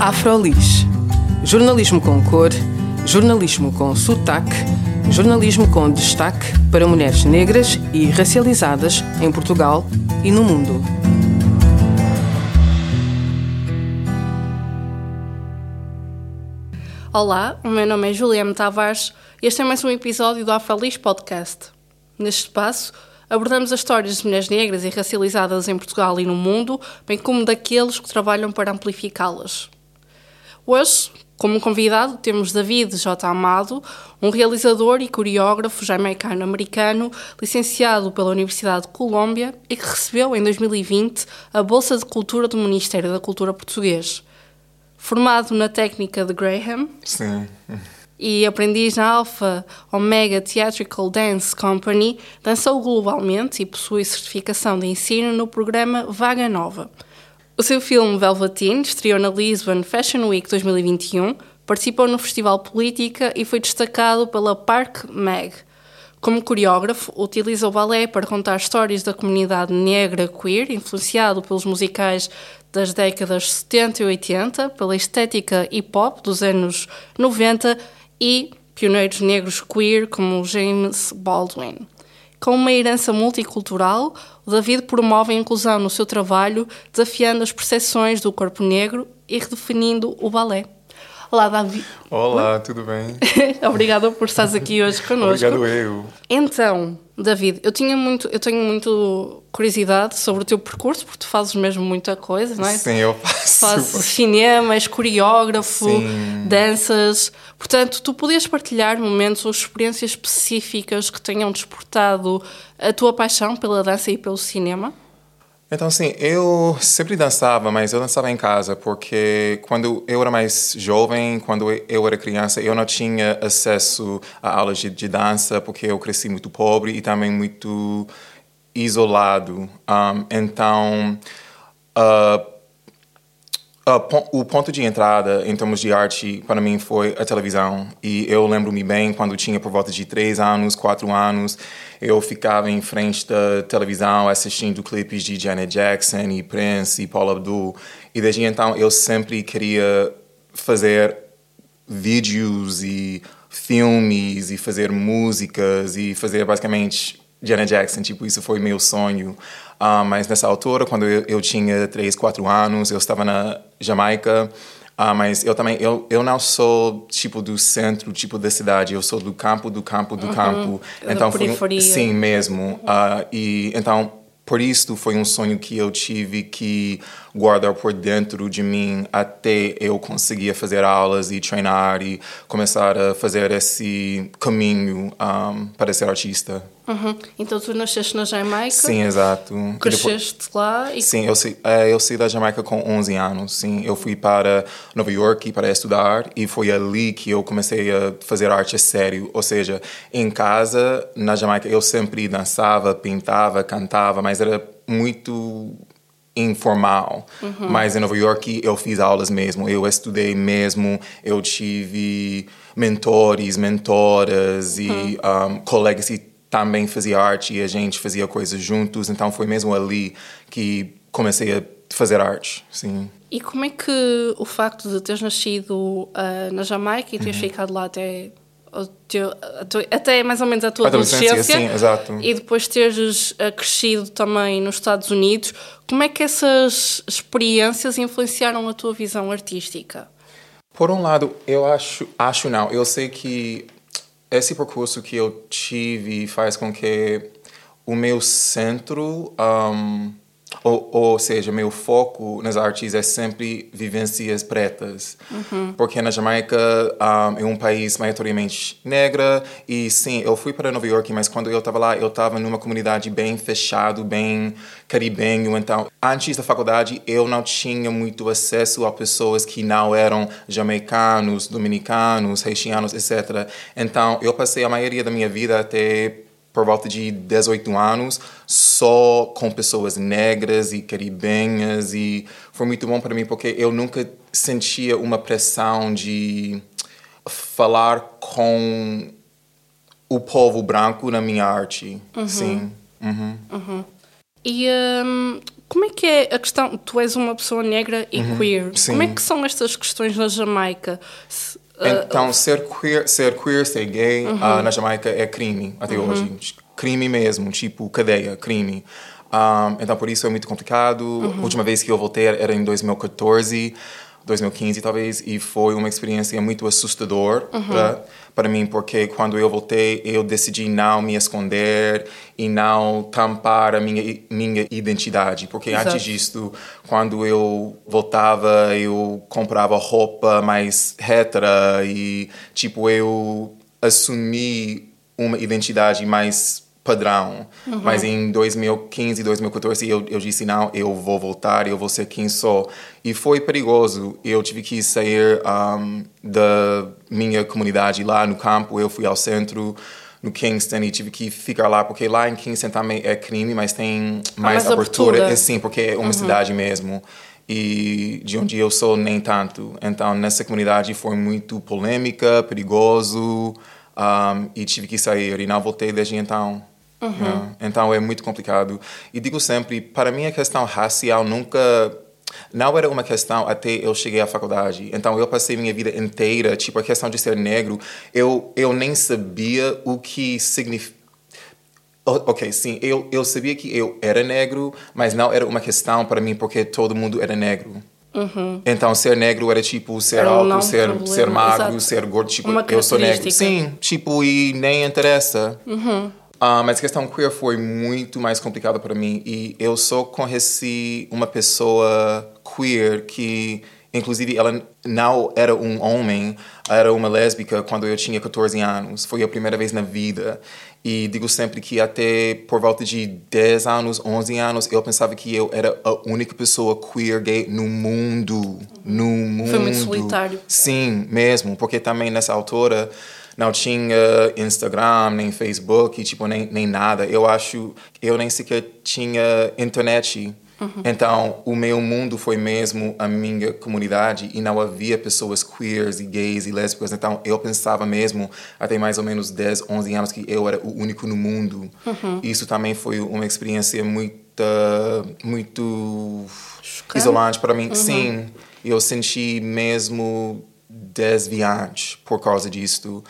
Afrolis. Jornalismo com cor, jornalismo com sotaque, jornalismo com destaque para mulheres negras e racializadas em Portugal e no mundo. Olá, o meu nome é Juliana Tavares e este é mais um episódio do Afrolis Podcast. Neste espaço, abordamos as histórias de mulheres negras e racializadas em Portugal e no mundo, bem como daqueles que trabalham para amplificá-las. Hoje, como convidado, temos David J. Amado, um realizador e coreógrafo jamaicano-americano, licenciado pela Universidade de Colômbia e que recebeu em 2020 a Bolsa de Cultura do Ministério da Cultura Português. Formado na técnica de Graham. Sim. E aprendiz na Alpha Omega Theatrical Dance Company, dançou globalmente e possui certificação de ensino no programa Vaga Nova o seu filme Velveteen estreou na Lisbon Fashion Week 2021, participou no Festival Política e foi destacado pela Park Mag. Como coreógrafo, utiliza o balé para contar histórias da comunidade negra queer, influenciado pelos musicais das décadas 70 e 80, pela estética hip-hop dos anos 90 e pioneiros negros queer como James Baldwin. Com uma herança multicultural, o David promove a inclusão no seu trabalho, desafiando as percepções do corpo negro e redefinindo o balé. Olá, David. Olá, tudo bem? Obrigada por estares aqui hoje connosco. Obrigado eu. Então, David, eu tinha muito, eu tenho muito curiosidade sobre o teu percurso, porque tu fazes mesmo muita coisa, não é? Sim, eu faço. Fazes cinema, és coreógrafo, Sim. danças. Portanto, tu podias partilhar momentos ou experiências específicas que tenham despertado a tua paixão pela dança e pelo cinema? Então, assim, eu sempre dançava, mas eu dançava em casa, porque quando eu era mais jovem, quando eu era criança, eu não tinha acesso a aulas de, de dança, porque eu cresci muito pobre e também muito isolado. Um, então, uh, o ponto de entrada em termos de arte para mim foi a televisão. E eu lembro-me bem quando tinha por volta de três anos, quatro anos, eu ficava em frente da televisão assistindo clipes de Janet Jackson e Prince e Paula Abdul. E desde então eu sempre queria fazer vídeos e filmes e fazer músicas e fazer basicamente Janet Jackson, tipo isso foi meu sonho. Uh, mas nessa altura, quando eu, eu tinha 3, 4 anos, eu estava na Jamaica. Uh, mas eu também, eu, eu não sou tipo do centro, tipo da cidade, eu sou do campo, do campo, do uhum. campo. Então. Foi, sim, mesmo. Uh, e então, por isso foi um sonho que eu tive que guardar por dentro de mim até eu conseguir fazer aulas e treinar e começar a fazer esse caminho um, para ser artista. Uhum. Então tu nasceste na Jamaica? Sim, exato. Cresceste depois... lá? E... Sim, eu, eh, eu saí da Jamaica com 11 anos. Sim, eu fui para Nova York para estudar e foi ali que eu comecei a fazer arte a sério. Ou seja, em casa, na Jamaica, eu sempre dançava, pintava, cantava, mas era muito informal. Uhum. Mas em Nova York eu fiz aulas mesmo, eu estudei mesmo, eu tive mentores, mentoras e uhum. um, colegas que também fazia arte e a gente fazia coisas juntos, então foi mesmo ali que comecei a fazer arte, sim. E como é que o facto de teres nascido uh, na Jamaica e teres uhum. ficado lá até teu, até mais ou menos a tua a adolescência, sim, exato. e depois teres uh, crescido também nos Estados Unidos, como é que essas experiências influenciaram a tua visão artística? Por um lado, eu acho, acho não, eu sei que esse percurso que eu tive faz com que o meu centro, um, ou, ou seja, meu foco nas artes é sempre vivências pretas. Uhum. Porque na Jamaica um, é um país maioritariamente negra e sim, eu fui para Nova York, mas quando eu estava lá, eu estava numa comunidade bem fechado, bem caribenho. Então, antes da faculdade, eu não tinha muito acesso a pessoas que não eram jamaicanos, dominicanos, haitianos, etc. Então, eu passei a maioria da minha vida até por volta de 18 anos, só com pessoas negras e caribenhas e foi muito bom para mim porque eu nunca sentia uma pressão de falar com o povo branco na minha arte. Uhum. Sim. Uhum. Uhum. E um, Como é que é a questão? Tu és uma pessoa negra e uhum, queer. Sim. Como é que são estas questões na Jamaica? Uh, então, ser queer, ser, queer, ser gay uhum. uh, na Jamaica é crime até uhum. hoje. Crime mesmo, tipo cadeia, crime. Um, então, por isso é muito complicado. Uhum. A última vez que eu voltei era em 2014. 2015 talvez e foi uma experiência muito assustadora uhum. para, para mim porque quando eu voltei eu decidi não me esconder e não tampar a minha minha identidade porque Exato. antes disso quando eu voltava eu comprava roupa mais hétera e tipo eu assumi uma identidade mais padrão. Uhum. Mas em 2015, 2014, eu, eu disse: não, eu vou voltar, eu vou ser quem sou. E foi perigoso. Eu tive que sair um, da minha comunidade lá no campo. Eu fui ao centro no Kingston e tive que ficar lá porque lá em Kingston também é crime, mas tem mais, mais abertura. abertura. É, sim, porque é uma uhum. cidade mesmo. E de onde eu sou, nem tanto. Então, nessa comunidade foi muito polêmica, perigoso. Um, e tive que sair e não voltei desde então. Uhum. Né? Então é muito complicado. E digo sempre, para mim a questão racial nunca não era uma questão até eu cheguei à faculdade. Então eu passei minha vida inteira, tipo a questão de ser negro, eu eu nem sabia o que significa Ok, sim, eu, eu sabia que eu era negro, mas não era uma questão para mim porque todo mundo era negro. Uhum. Então, ser negro era tipo ser era alto, ser, ser magro, Exato. ser gordo. Tipo, eu sou negro. Sim, tipo, e nem interessa. Uhum. Uh, mas a questão queer foi muito mais complicada para mim e eu só conheci uma pessoa queer que inclusive ela não era um homem, era uma lésbica quando eu tinha 14 anos. Foi a primeira vez na vida. E digo sempre que até por volta de 10 anos, 11 anos, eu pensava que eu era a única pessoa queer gay no mundo. No mundo. Foi muito solitário. Sim, mesmo, porque também nessa altura não tinha Instagram, nem Facebook, tipo, nem, nem nada. Eu acho, eu nem sequer tinha internet. Uhum. Então, o meu mundo foi mesmo a minha comunidade e não havia pessoas queers e gays e lésbicas. Então, eu pensava mesmo, até mais ou menos 10, 11 anos, que eu era o único no mundo. Uhum. Isso também foi uma experiência muito, muito isolante para mim. Uhum. Sim, eu senti mesmo desviante por causa disso.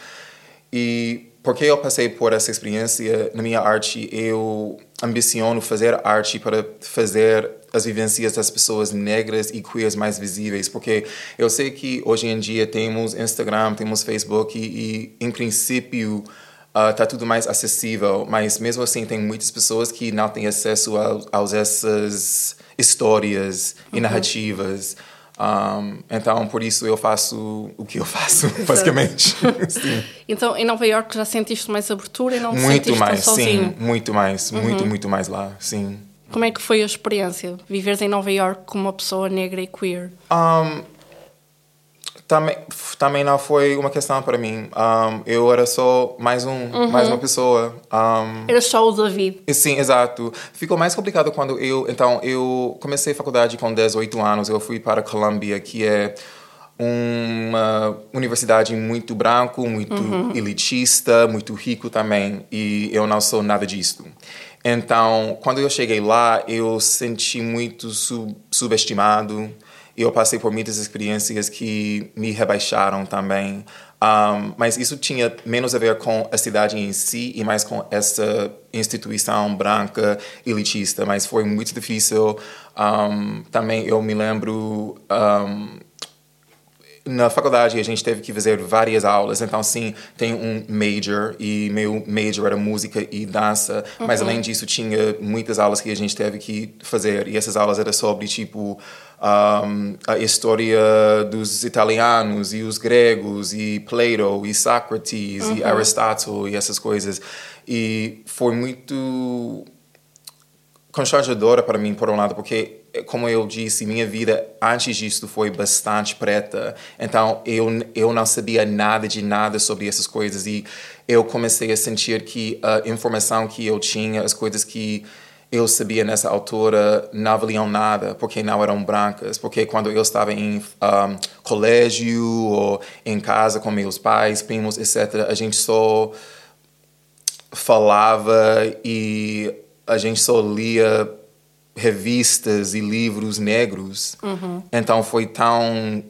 E porque eu passei por essa experiência na minha arte, eu ambiciono fazer arte para fazer as vivências das pessoas negras e queers mais visíveis, porque eu sei que hoje em dia temos Instagram, temos Facebook e, e em princípio está uh, tudo mais acessível, mas mesmo assim tem muitas pessoas que não têm acesso a, a essas histórias uhum. e narrativas. Um, então, por isso eu faço o que eu faço, basicamente. então, em Nova York já sentiste mais abertura e não muito mais, sozinho? Sim, muito mais, uhum. muito, muito mais lá, sim. Como é que foi a experiência, viveres em Nova York como uma pessoa negra e queer? Um, também, também não foi uma questão para mim. Um, eu era só mais um, uhum. mais uma pessoa. Um, era só o David. Sim, exato. Ficou mais complicado quando eu, então, eu comecei a faculdade com 18 anos. Eu fui para a Columbia, que é uma universidade muito branco, muito uhum. elitista, muito rico também. E eu não sou nada disso. Então, quando eu cheguei lá, eu senti muito sub subestimado eu passei por muitas experiências que me rebaixaram também. Um, mas isso tinha menos a ver com a cidade em si e mais com essa instituição branca elitista. Mas foi muito difícil. Um, também eu me lembro. Um, na faculdade a gente teve que fazer várias aulas, então sim, tem um major e meu major era música e dança, uhum. mas além disso tinha muitas aulas que a gente teve que fazer e essas aulas eram sobre tipo um, a história dos italianos e os gregos e Plato e Sócrates uhum. e Aristóteles e essas coisas e foi muito constrangedora para mim por um lado porque como eu disse, minha vida antes disso foi bastante preta. Então eu eu não sabia nada de nada sobre essas coisas e eu comecei a sentir que a informação que eu tinha, as coisas que eu sabia nessa altura não valiam nada porque não eram brancas porque quando eu estava em um, colégio ou em casa com meus pais primos etc a gente só falava e a gente só lia revistas e livros negros. Então foi tão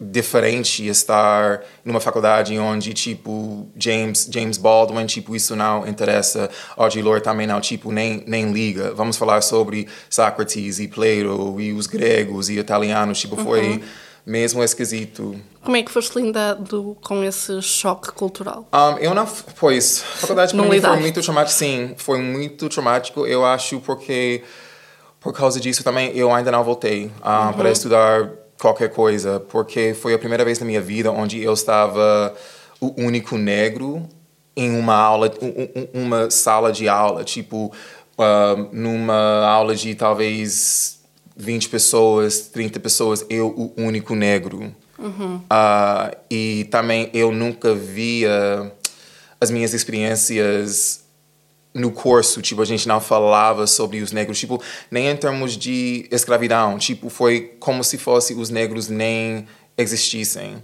diferente estar numa faculdade onde tipo James James Baldwin tipo isso não interessa. Audre Lorde também não tipo nem nem liga. Vamos falar sobre Sócrates e Plato e os gregos e italianos tipo foi mesmo esquisito. Como é que foste lidado com esse choque cultural? um, eu não, pois, a faculdade para Não mim foi lidaste? muito traumático, sim, foi muito traumático, eu acho, porque por causa disso também eu ainda não voltei um, para estudar qualquer coisa, porque foi a primeira vez na minha vida onde eu estava o único negro em uma aula, um- um- uma sala de aula, tipo, um, numa aula de talvez 20 pessoas, 30 pessoas, eu o único negro. Ah, e também eu nunca via as minhas experiências no curso, tipo, a gente não falava sobre os negros, tipo, nem em termos de escravidão, tipo, foi como se fosse os negros nem existissem.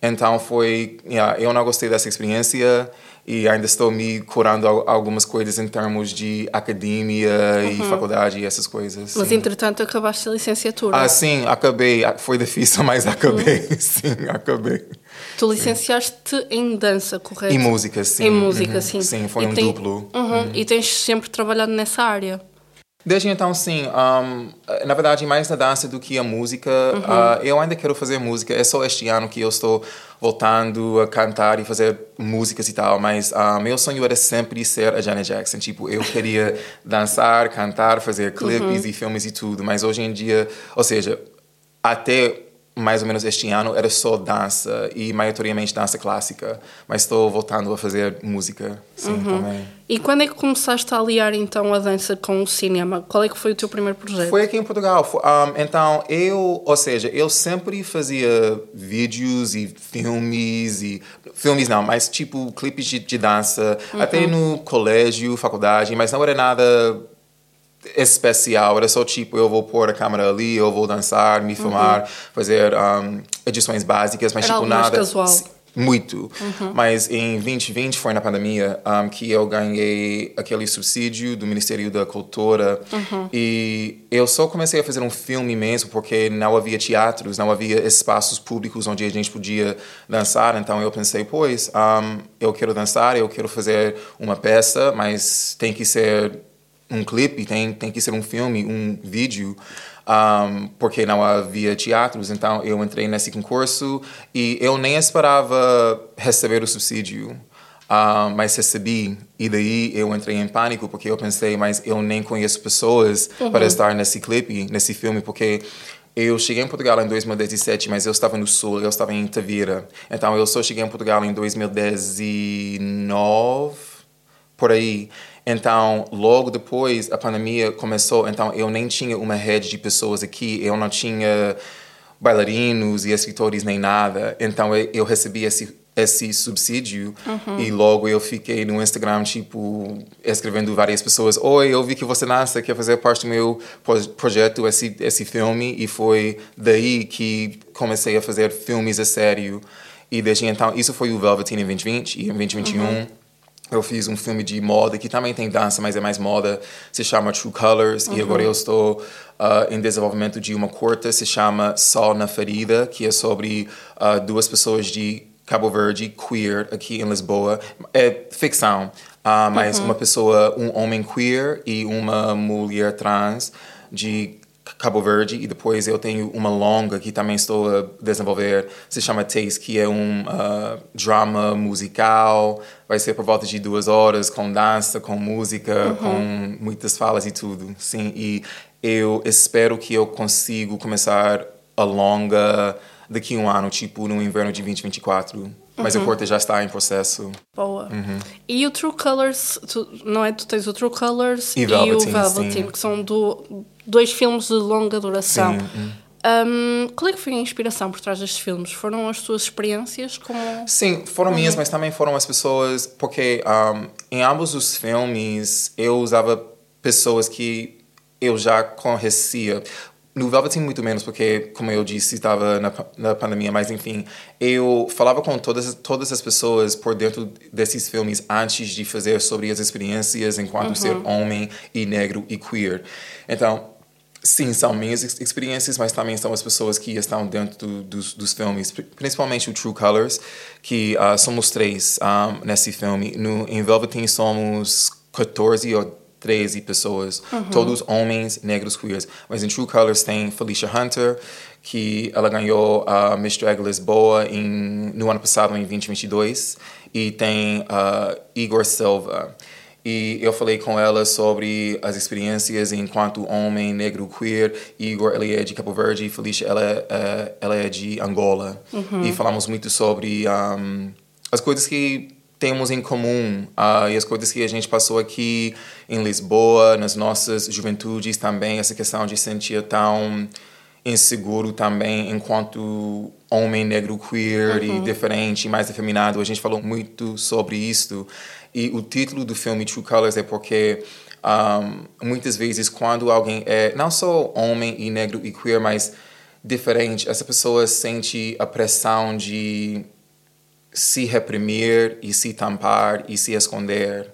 Então foi, yeah, eu não gostei dessa experiência e ainda estou me curando al- algumas coisas em termos de academia e faculdade e essas coisas. Mas sim. entretanto acabaste a licenciatura. Ah, sim, acabei. Foi difícil, mas acabei. Sim, acabei. Tu licenciaste em dança, correto? E música, sim. Em música, Uhum. sim. Sim, foi E um tem- duplo. Uhum. E tens sempre trabalhado nessa área. Desde então, sim. um, na verdade, mais na dança do que a música. Uh, eu ainda quero fazer música. É só este ano que eu estou voltando a cantar e fazer músicas e tal. Mas uh, meu sonho era sempre ser a Janet Jackson. Tipo, eu queria dançar, cantar, fazer clipes e filmes e tudo. Mas hoje em dia, ou seja, até mais ou menos este ano era só dança e maioritariamente dança clássica. Mas estou voltando a fazer música, sim, também. E quando é que começaste a aliar então a dança com o cinema? Qual é que foi o teu primeiro projeto? Foi aqui em Portugal. Um, então, eu, ou seja, eu sempre fazia vídeos e filmes e filmes não, mas tipo clipes de, de dança, até no colégio, faculdade, mas não era nada especial, era só tipo, eu vou pôr a câmera ali, eu vou dançar, me filmar, fazer um, edições básicas, mas Era tipo nada. casual. Muito. Mas em 2020 foi na pandemia um, que eu ganhei aquele subsídio do Ministério da Cultura e eu só comecei a fazer um filme mesmo porque não havia teatros, não havia espaços públicos onde a gente podia dançar. Então eu pensei, pois, um, eu quero dançar, eu quero fazer uma peça, mas tem que ser um clipe, tem, tem que ser um filme, um vídeo, um, porque não havia teatros. Então eu entrei nesse concurso e eu nem esperava receber o subsídio. um, mas recebi, e daí eu entrei em pânico porque eu pensei, mas eu nem conheço pessoas para estar nesse clipe, nesse filme, porque eu cheguei em Portugal em 2017, mas eu estava no Sul, eu estava em Tavira. Então eu só cheguei em Portugal em 2019 por aí. Então, logo depois a pandemia começou, então eu nem tinha uma rede de pessoas aqui, eu não tinha bailarinos e escritores nem nada. Então eu, recebi esse esse subsídio e logo eu fiquei no Instagram tipo escrevendo várias pessoas oi eu vi que você nasce quer fazer parte do meu pro- projeto esse esse filme. E foi daí que comecei a fazer filmes a sério. E desde então isso foi o Velveteen em 2020 e em 2021 eu fiz um filme de moda que também tem dança, mas é mais moda. Se chama True Colors. E agora eu estou ah, em desenvolvimento de uma curta, se chama Sol na Ferida, que é sobre ah, duas pessoas de Cabo Verde, queer, aqui em Lisboa. É ficção, ah, mas uma pessoa, um homem queer e uma mulher trans de Cabo Verde e depois eu tenho uma longa que também estou a desenvolver, se chama Taste, que é um ah, drama musical, vai ser por volta de duas horas, com dança, com música, com muitas falas e tudo, sim, e eu espero que eu consiga começar a longa daqui a um ano, tipo no inverno de 2024, mas a corte já está em processo. Boa. Uhum. E o True Colors, tu- não é? Tu tens o True Colors E e, Velveteen, o Velveteen, que são do- dois filmes de longa duração. Sim, hum. Um, qual é que foi a inspiração por trás destes filmes? Foram as tuas experiências como... Sim, foram minhas, mas também foram as pessoas, porque um, em ambos os filmes eu usava pessoas que eu já conhecia. No Velveteen, muito menos, porque, como eu disse, estava na, na pandemia, mas enfim, eu falava com todas, todas as pessoas por dentro desses filmes antes de fazer sobre as experiências enquanto ser homem e negro e queer. Então, Sim, são minhas experiências, mas também são as pessoas que estão dentro do, dos, dos filmes, principalmente o True Colors, que uh, somos três um, nesse filme. No, em Velveteen somos 14 ou 13 pessoas, uhum. todos homens, negros, queers. Mas em True Colors tem Felicia Hunter, que ela ganhou a Miss Drag Lisboa em, no ano passado, em 2022, e tem uh, Igor Silva. E eu falei com ela sobre as experiências enquanto homem negro queer. Igor, ele é de Cabo Verde, Felicia, ela, é, ela é de Angola. Uhum. E falamos muito sobre um, as coisas que temos em comum uh, e as coisas que a gente passou aqui em Lisboa, nas nossas juventudes também, essa questão de sentir tão inseguro também enquanto homem negro queer uhum. e diferente, mais afeminado. A gente falou muito sobre isso. E o título do filme True Colors é porque um, muitas vezes quando alguém é não só homem e negro e queer, mas diferente, essa pessoa sente a pressão de se reprimir e se tampar e se esconder.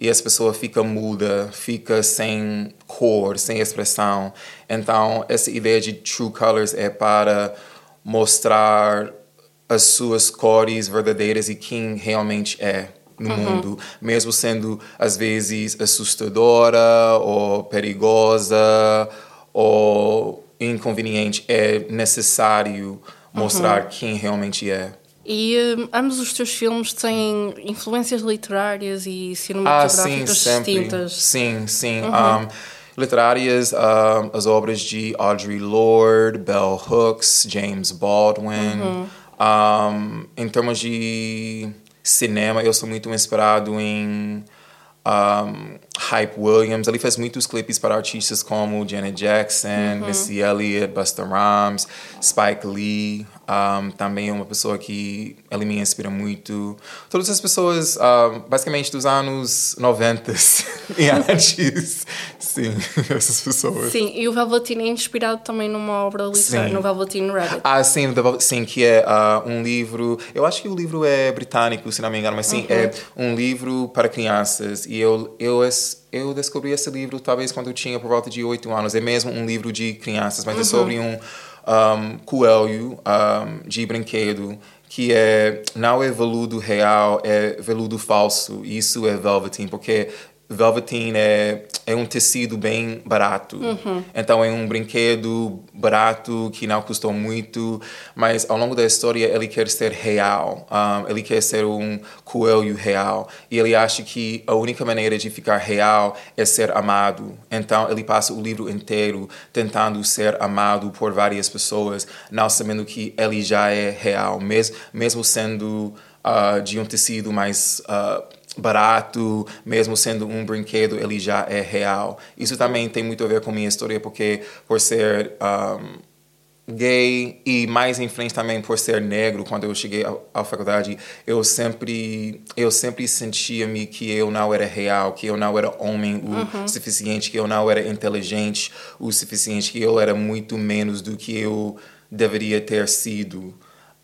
E essa pessoa fica muda, fica sem cor, sem expressão. Então, essa ideia de True Colors é para mostrar as suas cores verdadeiras e quem realmente é no uhum. mundo, mesmo sendo às vezes assustadora ou perigosa ou inconveniente, é necessário mostrar uhum. quem realmente é. E um, ambos os teus filmes têm influências literárias e cinematográficas ah, sim, distintas. Sim, sim. Uhum. Um, literárias, um, as obras de Audre Lorde, Bell Hooks, James Baldwin. Uhum. Um, em termos de cinema, eu sou muito inspirado em um, Hype Williams. Ele fez muitos clipes para artistas como Janet Jackson, uhum. Missy Elliott, Busta Rhymes, Spike Lee. Um, também é uma pessoa que ele me inspira muito. Todas as pessoas, um, basicamente dos anos 90 e antes. Sim, essas pessoas. Sim, e o Velveteen é inspirado também numa obra literária, no Velveteen Rabbit. Ah, sim, sim que é uh, um livro. Eu acho que o livro é britânico, se não me engano, mas sim, uhum. é um livro para crianças. E eu, eu, eu descobri esse livro talvez quando eu tinha por volta de 8 anos. É mesmo um livro de crianças, mas é uhum. é sobre um um, coelho um, de brinquedo que é não é veludo real, é veludo falso. Isso é velveteen, porque velveteen é, é um tecido bem barato. Uhum. Então é um brinquedo barato que não custou muito, mas ao longo da história ele quer ser real. Um, ele quer ser um coelho real. E ele acha que a única maneira de ficar real é ser amado. Então ele passa o livro inteiro tentando ser amado por várias pessoas, não sabendo que ele já é real, mesmo, mesmo sendo uh, de um tecido mais. Uh, barato, mesmo sendo um brinquedo, ele já é real. Isso também tem muito a ver com minha história, porque por ser um, gay e mais em frente também por ser negro, quando eu cheguei à, faculdade, eu sempre eu sempre sentia-me que eu não era real, que eu não era homem o uhum. suficiente, que eu não era inteligente o suficiente, que eu era muito menos do que eu deveria ter sido.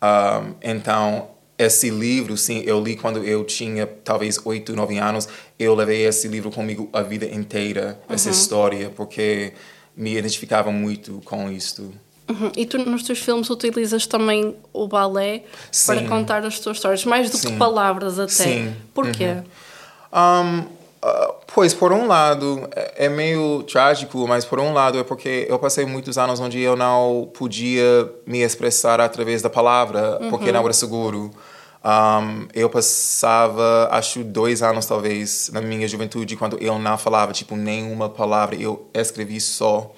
Um, então esse livro, sim, eu li quando eu tinha talvez oito, nove anos. Eu levei esse livro comigo a vida inteira, uhum. essa história, porque me identificava muito com isto. Uhum. E tu nos teus filmes utilizas também o balé sim. para contar as tuas histórias, mais do sim. que palavras até. Sim. Porquê? Uhum. Um, uh, pois, por um lado, é, é meio trágico, mas por um lado é porque eu passei muitos anos onde eu não podia me expressar através da palavra, uhum. porque não era seguro. Um, eu passava, acho, dois anos talvez, na minha juventude, quando eu não falava, tipo, nenhuma palavra, eu escrevi só.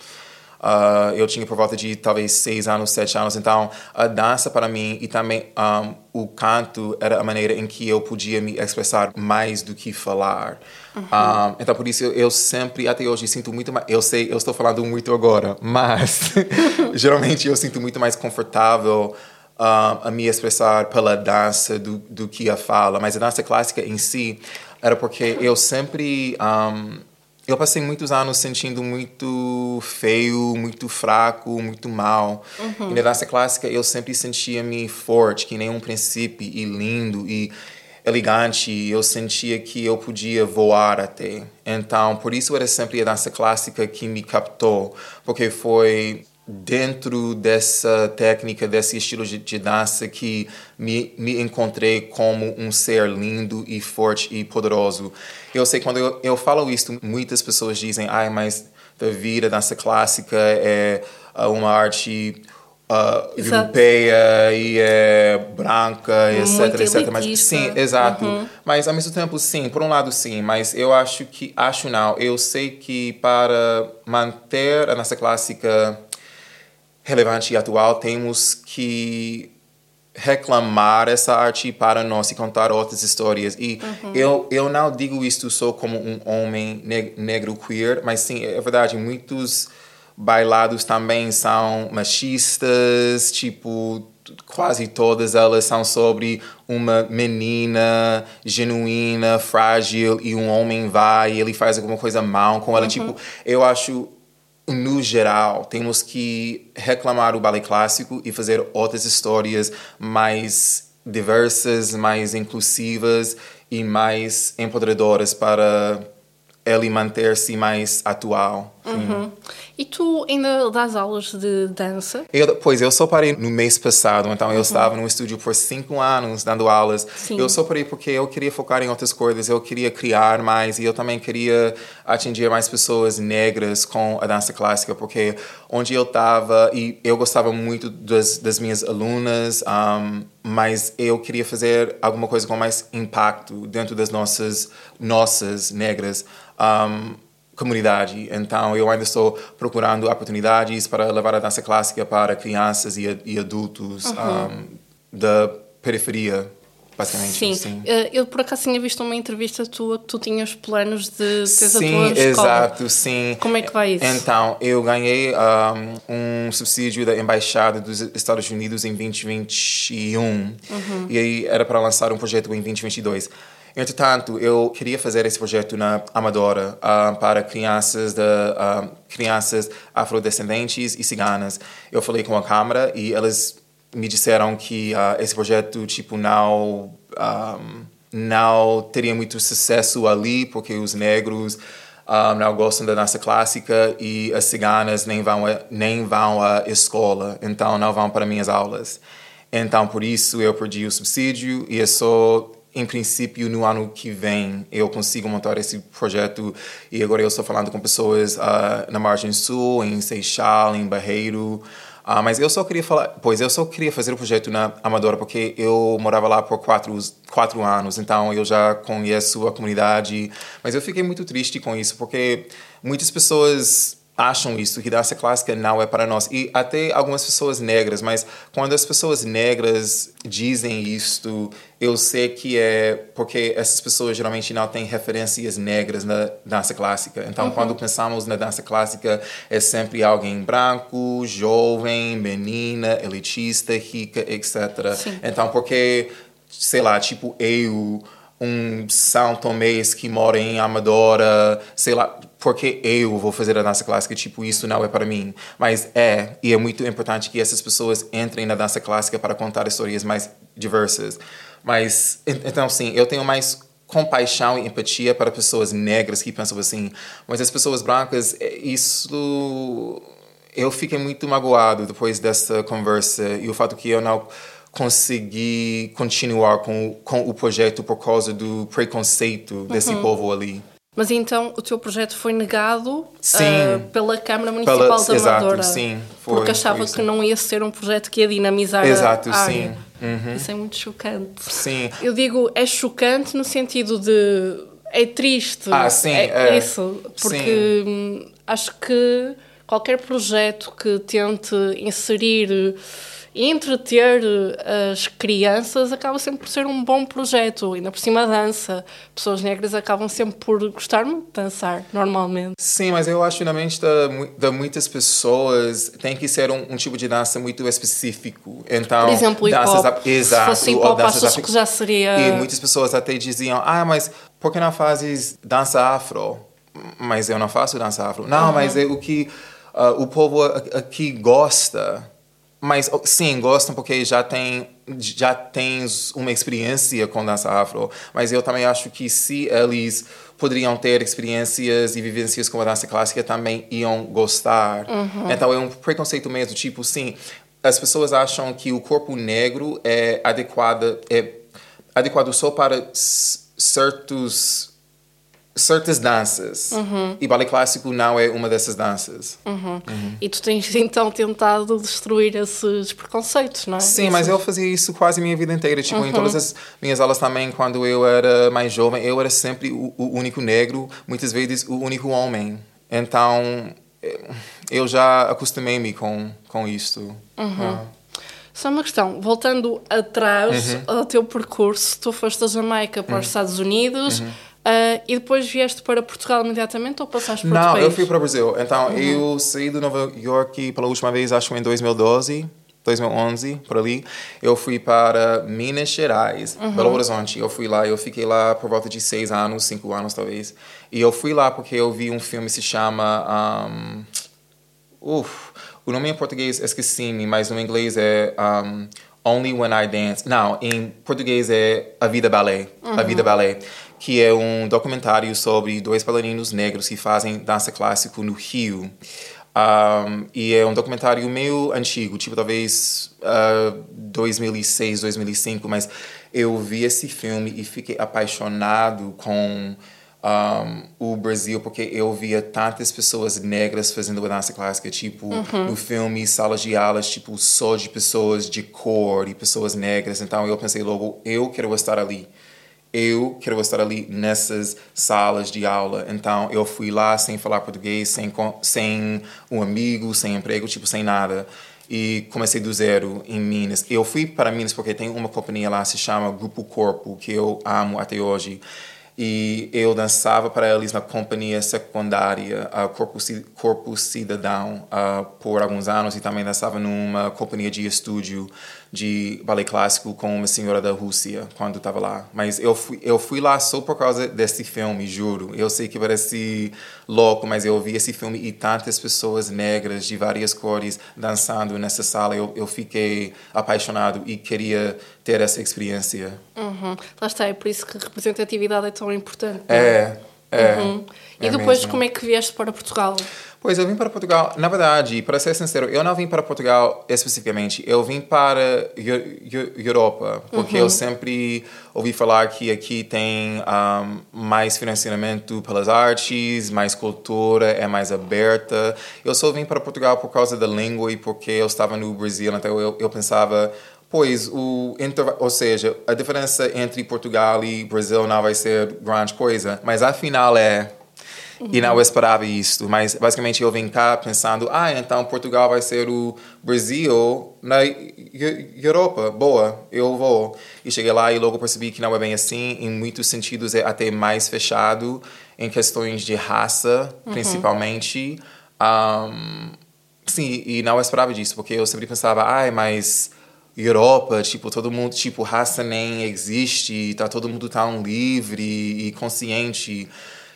Uh, eu tinha por volta de talvez seis anos, sete anos. Então, a dança para mim e também um, o canto era a maneira em que eu podia me expressar mais do que falar. Uhum. Um, então, por isso, eu, eu, sempre, até hoje, sinto muito mais. Eu sei, eu estou falando muito agora, mas geralmente eu sinto muito mais confortável a me expressar pela dança do, do que a fala, mas a dança clássica em si era porque eu sempre eu passei muitos anos sentindo muito feio, muito fraco, muito mal. Uhum. E na dança clássica eu sempre sentia-me forte, que nem um príncipe e lindo e elegante, eu sentia que eu podia voar até. Então, por isso era sempre a dança clássica que me captou, porque foi dentro dessa técnica, desse estilo de, de, dança que me, me encontrei como um ser lindo e forte e poderoso. Eu sei quando eu, eu falo isso, muitas pessoas dizem, ai, mas da vida, dança clássica é uh, uma arte uh, europeia e é branca, etc, etc. Mas sim, exato. Uhum. Mas ao mesmo tempo, sim, por um lado, sim. Mas eu acho que acho não. Eu sei que para manter a nossa clássica relevante e atual, temos que reclamar essa arte para nós e contar outras histórias. E uhum. eu, eu não digo isto só como um homem negro queer, mas sim, é verdade, muitos bailados também são machistas, tipo, quase todas elas são sobre uma menina genuína, frágil e um homem vai e ele faz alguma coisa mal com ela. Uhum. Tipo, eu acho no geral, temos que reclamar o ballet clássico e fazer outras histórias mais diversas, mais inclusivas e mais empoderadoras para ele manter-se mais atual. Uhum. E tu ainda dás aulas de dança? Eu, pois, eu só parei no mês passado, então eu uhum. estava no estúdio por cinco anos dando aulas. Sim. Eu só parei porque eu queria focar em outras coisas, eu queria criar mais e eu também queria atingir mais pessoas negras com a dança clássica, porque onde eu estava, e eu gostava muito das, das minhas alunas, um, mas eu queria fazer alguma coisa com mais impacto dentro das nossas, nossas negras. Um, comunidade. Então, eu ainda estou procurando oportunidades para levar a dança clássica para crianças e, e adultos uhum. um, da periferia. Basicamente, sim. sim. Uh, eu por acaso tinha visto uma entrevista tua que tu tinhas planos de ter sim, a tua escola. exato, sim. Como é que vai isso? Então, eu ganhei um, um subsídio da Embaixada dos Estados Unidos em 2021. Uhum. E aí era para lançar um projeto em 2022. Entretanto, eu queria fazer esse projeto na Amadora uh, para crianças de, uh, crianças afrodescendentes e ciganas. Eu falei com a Câmara e eles me disseram que uh, esse projeto tipo não um, não teria muito sucesso ali porque os negros um, não gostam da dança clássica e as ciganas nem vão a, nem vão à escola, então não vão para minhas aulas. Então por isso eu perdi o subsídio e é só em princípio, no ano que vem, eu consigo montar esse projeto. E agora eu estou falando com pessoas uh, na Margem Sul, em Seixal, em Barreiro. Uh, mas eu só queria falar, pois eu só queria fazer o projeto na Amadora porque eu morava lá por quatro, quatro anos, então eu já conheço a comunidade. Mas eu fiquei muito triste com isso porque muitas pessoas acham isso, que dança clássica não é para nós. E até algumas pessoas negras, mas quando as pessoas negras dizem isto, eu sei que é porque essas pessoas geralmente não têm referências negras na dança clássica. Então, uhum. quando pensamos na dança clássica, é sempre alguém branco, jovem, menina, elitista, rica, etc. Sim. Então, porque, sei lá, tipo eu um São Tomés que mora em Amadora, sei lá, porque eu vou fazer a dança clássica, tipo, isso não é para mim. Mas é, e é muito importante que essas pessoas entrem na dança clássica para contar histórias mais diversas. Mas, então, sim, eu tenho mais compaixão e empatia para pessoas negras que pensam assim. Mas as pessoas brancas, é, isso. Eu fiquei muito magoado depois dessa conversa e o fato que eu não consegui continuar com, com o projeto por causa do preconceito desse uhum. povo ali. Mas então o teu projeto foi negado uh, pela Câmara Municipal pela, da Amadora? Exato, sim. Foi, porque achava que não ia ser um projeto que ia dinamizar exato, a área. sim. Uhum. Isso é muito chocante. Sim. Eu digo, é chocante no sentido de... É triste. Ah, sim. É, é isso. Porque sim. acho que qualquer projeto que tente inserir entreter eh, as crianças acaba sempre por ser um bom projeto. Ainda por cima, dança. Pessoas negras acabam sempre por gostar muito de dançar, normalmente. Sim, mas eu acho que na mente de, muitas pessoas tem que ser um, um, tipo de dança muito específico. Então, por exemplo, danças hip-hop. Exato. Se fosse hip-hop, achas que já seria... E muitas pessoas até diziam, ah, mas por que não fazes dança afro? Mas eu não faço dança afro. Não, uhum. mas é o que uh, o povo aqui gosta mas sim, gostam porque já tem já tens uma experiência com dança afro, mas eu também acho que se eles poderiam ter experiências e vivências com a dança clássica também iam gostar. Uhum. Então é um preconceito mesmo, tipo, sim, as pessoas acham que o corpo negro é adequado é adequado só para certos certas danças. Uhum. E balé clássico não é uma dessas danças. Uhum. Uhum. E tu tens então tentado destruir esses preconceitos, não é? Sim, mas eu fazia isso quase a minha vida inteira. Tipo, em todas as minhas aulas também, quando eu era mais jovem, eu era sempre o, o único negro, muitas vezes o único homem. Então, eu já acostumei-me com, com isto. Ah. Só uma questão, voltando atrás uhum. ao teu percurso, tu foste da Jamaica para os uhum. Estados Unidos uhum. Uh, e depois vieste para Portugal imediatamente ou passaste por Não, eu fui para o Brasil. Então, uhum. eu saí de Nova York pela última vez, acho em 2012. 2011, por ali, eu fui para Minas Gerais, uhum. Belo Horizonte. Eu fui lá, eu fiquei lá por volta de seis anos, cinco anos talvez. E eu fui lá porque eu vi um filme que se chama. Um, uf, o nome em português esqueci-me, mas no inglês é um, Only When I Dance. Não, em português é A Vida Ballet. Uhum. A Vida Ballet. Que é um documentário sobre dois bailarinos negros que fazem dança clássico no Rio. Um, e é um documentário meio antigo, tipo talvez uh, 2006, 2005, mas eu vi esse filme e fiquei apaixonado com um, o Brasil porque eu via tantas pessoas negras fazendo dança clássica, tipo uhum. no filme salas de aulas, tipo só de pessoas de cor e pessoas negras. Então eu pensei logo, eu quero estar ali. Eu quero estar ali nessas salas de aula. Então eu fui lá sem falar português, sem sem um amigo, sem emprego, tipo sem nada e comecei do zero em Minas. Eu fui para Minas porque tem uma companhia lá se chama Grupo Corpo que eu amo até hoje e eu dançava para eles na companhia secundária uh, Corpo, Corpo Cidadão uh, por alguns anos e também dançava numa companhia de estúdio de ballet clássico com uma senhora da Rússia quando estava lá. Mas eu fui, eu fui lá só por causa desse filme, juro. Eu sei que parece louco, mas eu vi esse filme e tantas pessoas negras de várias cores dançando nessa sala. Eu, eu fiquei apaixonado e queria ter essa experiência. Uhum. Lá está, é por isso que representatividade é tão importante. É, é. Uhum. E é depois, mesmo. como é que vieste para Portugal? Pois, eu vim para Portugal. Na verdade, para ser sincero, eu não vim para Portugal especificamente. Eu vim para Europa, porque uhum. eu sempre ouvi falar que aqui tem um, mais financiamento pelas artes, mais cultura, é mais aberta. Eu só vim para Portugal por causa da língua e porque eu estava no Brasil, então eu, eu pensava, Pois, o ou seja, a diferença entre Portugal e Brasil não vai ser grande coisa, mas afinal é. Uhum. E não esperava isso, mas basicamente eu vim cá pensando, ah, então Portugal vai ser o Brasil na Europa, boa, eu vou. E cheguei lá e logo percebi que não é bem assim, em muitos sentidos é até mais fechado, em questões de raça, uhum. principalmente. Um, sim, e não esperava disso, porque eu sempre pensava, ah, mas Europa, tipo, todo mundo, tipo, raça nem existe, tá todo mundo tão livre e consciente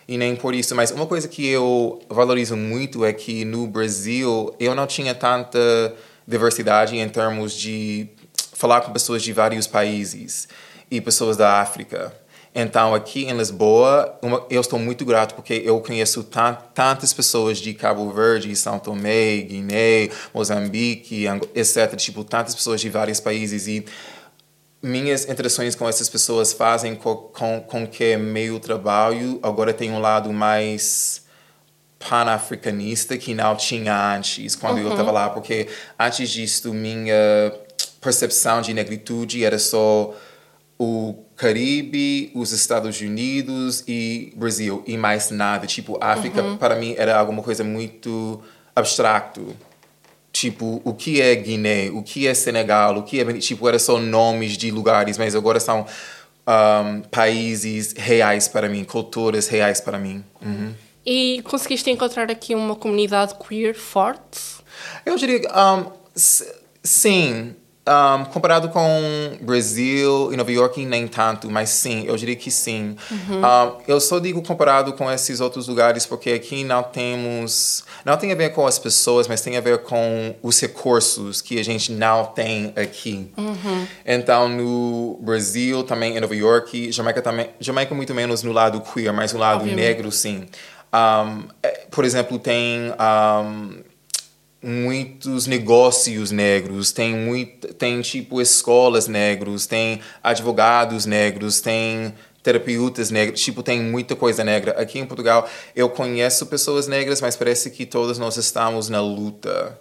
e nem por isso. Mas uma coisa que eu valorizo muito é que no Brasil eu não tinha tanta diversidade em termos de falar com pessoas de vários países e pessoas da África. Então, aqui em Lisboa, uma, eu estou muito grato porque eu conheço tantas pessoas de Cabo Verde, São Tomé, Guiné, Moçambique, etc. Tipo, tantas pessoas de vários países e minhas interações com essas pessoas fazem com, com, com que meu trabalho agora tem um lado mais pan-africanista que não tinha antes, quando uhum. eu estava lá, porque antes disso minha percepção de negritude era só o Caribe, os Estados Unidos e Brasil e mais nada. Tipo, África uhum. para mim era alguma coisa muito abstracto. Tipo, o que é Guiné? O que é Senegal? O que é... Tipo, era só nomes de lugares, mas agora são um, países reais para mim, culturas reais para mim. Uhum. E conseguiste encontrar aqui uma comunidade queer forte? Eu diria um, sim. Um, comparado com Brasil e Nova York, nem tanto, mas sim, eu diria que sim. Uhum. Um, eu só digo comparado com esses outros lugares porque aqui não temos. Não tem a ver com as pessoas, mas tem a ver com os recursos que a gente não tem aqui. Uhum. Então, no Brasil, também em Nova York, Jamaica também. Jamaica muito menos no lado queer, mas no lado Obviamente. negro, sim. Um, por exemplo, tem muitos negócios negros, tem muito, tem tipo escolas negros, tem advogados negros, tem terapeutas negros, tipo tem muita coisa negra. Aqui em Portugal eu conheço pessoas negras, mas parece que todos nós estamos na luta.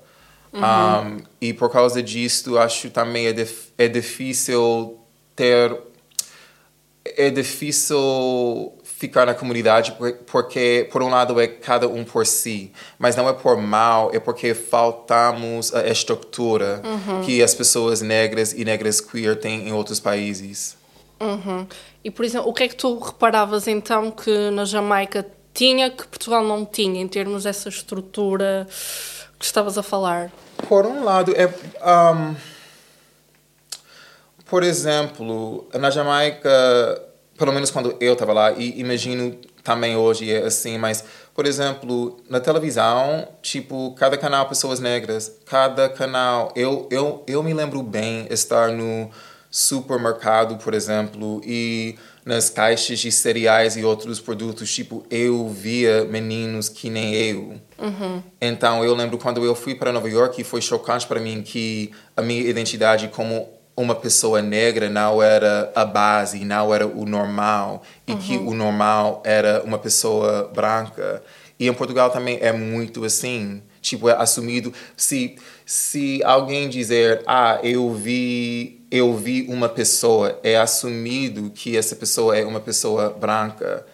Uhum. Um, e por causa disso acho também é, dif é difícil ter é difícil ficar na comunidade porque, por um lado, é cada um por si, mas não é por mal, é porque faltamos a estrutura uhum. que as pessoas negras e negras queer têm em outros países. Uhum. E, por exemplo, o que é que tu reparavas então que na Jamaica tinha que Portugal não tinha, em termos dessa estrutura que estavas a falar? Por um lado, é. Um, por exemplo, na Jamaica pelo menos quando eu estava lá, e imagino também hoje é assim, mas, por exemplo, na televisão, tipo, cada canal pessoas negras, cada canal, eu, eu, eu me lembro bem estar no supermercado, por exemplo, e nas caixas de cereais e outros produtos, tipo, eu via meninos que nem eu. Uhum. Então, eu lembro quando eu fui para Nova York e foi chocante para mim que a minha identidade como uma pessoa negra não era a base, não era o normal, e uhum. que o normal era uma pessoa branca. E em Portugal também é muito assim. Tipo, é assumido. Se, se alguém dizer, ah, eu vi, eu vi uma pessoa, é assumido que essa pessoa é uma pessoa branca.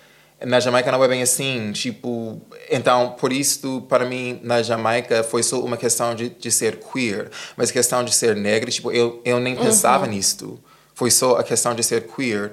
Na Jamaica não é bem assim, tipo, então por isso para mim na Jamaica foi só uma questão de, de ser queer, mas questão de ser negra, tipo, eu, eu nem pensava uhum. nisto, foi só a questão de ser queer.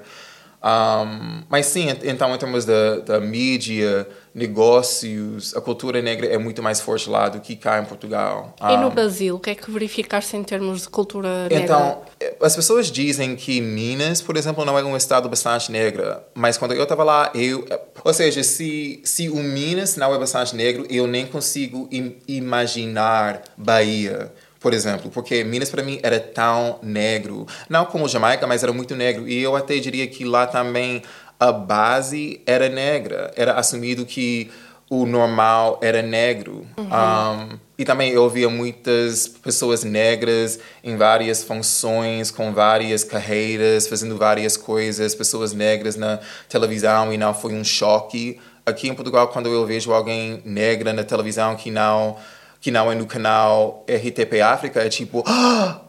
Um, mas sim, então em termos da, da mídia, negócios, a cultura negra é muito mais forte lá do que cá em Portugal. E no Brasil, o que é que verificaste em termos de cultura negra? Então, as pessoas dizem que Minas, por exemplo, não é um estado bastante negra, mas quando eu estava lá, eu, ou seja, se se o Minas não é bastante negro, eu nem consigo im imaginar Bahia por exemplo, porque Minas para mim era tão negro, não como Jamaica, mas era muito negro. E eu até diria que lá também a base era negra, era assumido que o normal era negro. Uhum. Um, e também eu via muitas pessoas negras em várias funções, com várias carreiras, fazendo várias coisas, pessoas negras na televisão e não foi um choque. Aqui em Portugal, quando eu vejo alguém negra na televisão que não que não é no canal RTP África, é tipo.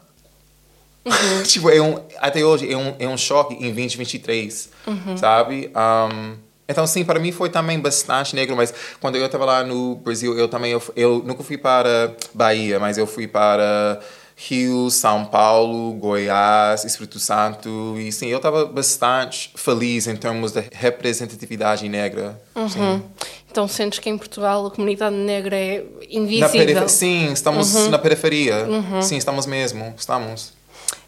Uhum. tipo, é um, até hoje é um, é um choque em 2023, uhum. sabe? Um, então, sim, para mim foi também bastante negro, mas quando eu estava lá no Brasil, eu também, eu, eu nunca fui para Bahia, mas eu fui para Rio, São Paulo, Goiás, Espírito Santo. E sim, eu estava bastante feliz em termos de representatividade negra. Uhum. Então sentes que em Portugal a comunidade negra é invisível? Sim, estamos uhum. na periferia. Uhum. Sim, estamos mesmo. Estamos.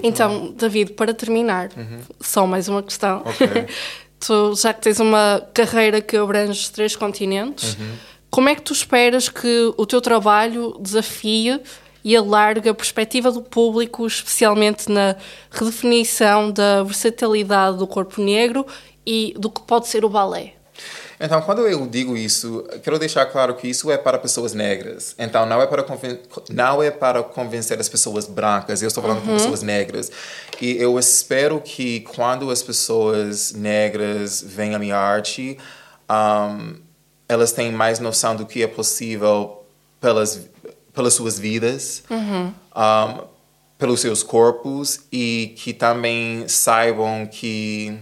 Então, David, para terminar, uhum. só mais uma questão. Okay. tu, já que tens uma carreira que abrange três continentes, uhum. como é que tu esperas que o teu trabalho desafie e alarga a perspectiva do público, especialmente na redefinição da versatilidade do corpo negro e do que pode ser o balé? Então, quando eu digo isso, quero deixar claro que isso é para pessoas negras. Então, não é para, não é para convencer as pessoas brancas, eu estou falando uhum. com pessoas negras. E eu espero que quando as pessoas negras veem a minha arte, um, elas têm mais noção do que é possível pelas pelas suas vidas, uhum. um, pelos seus corpos e que também saibam que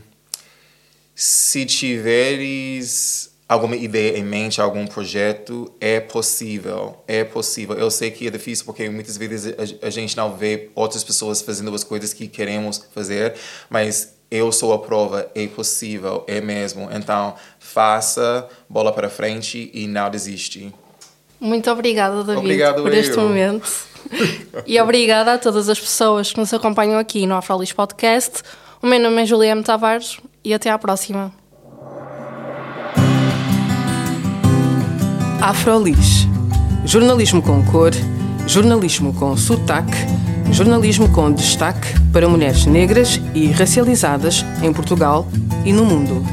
se tiveres alguma ideia em mente, algum projeto, é possível, é possível. Eu sei que é difícil porque muitas vezes a, gente não vê outras pessoas fazendo as coisas que queremos fazer, mas eu sou a prova, é possível, é mesmo. Então, faça, bola para frente e não desiste. Muito obrigada, David, Obrigado por eu. este momento. e obrigada a todas as pessoas que nos acompanham aqui no Afrolis Podcast. O meu nome é Juliana Tavares e até à próxima. Afrolis. Jornalismo com cor, jornalismo com sotaque, jornalismo com destaque para mulheres negras e racializadas em Portugal e no mundo.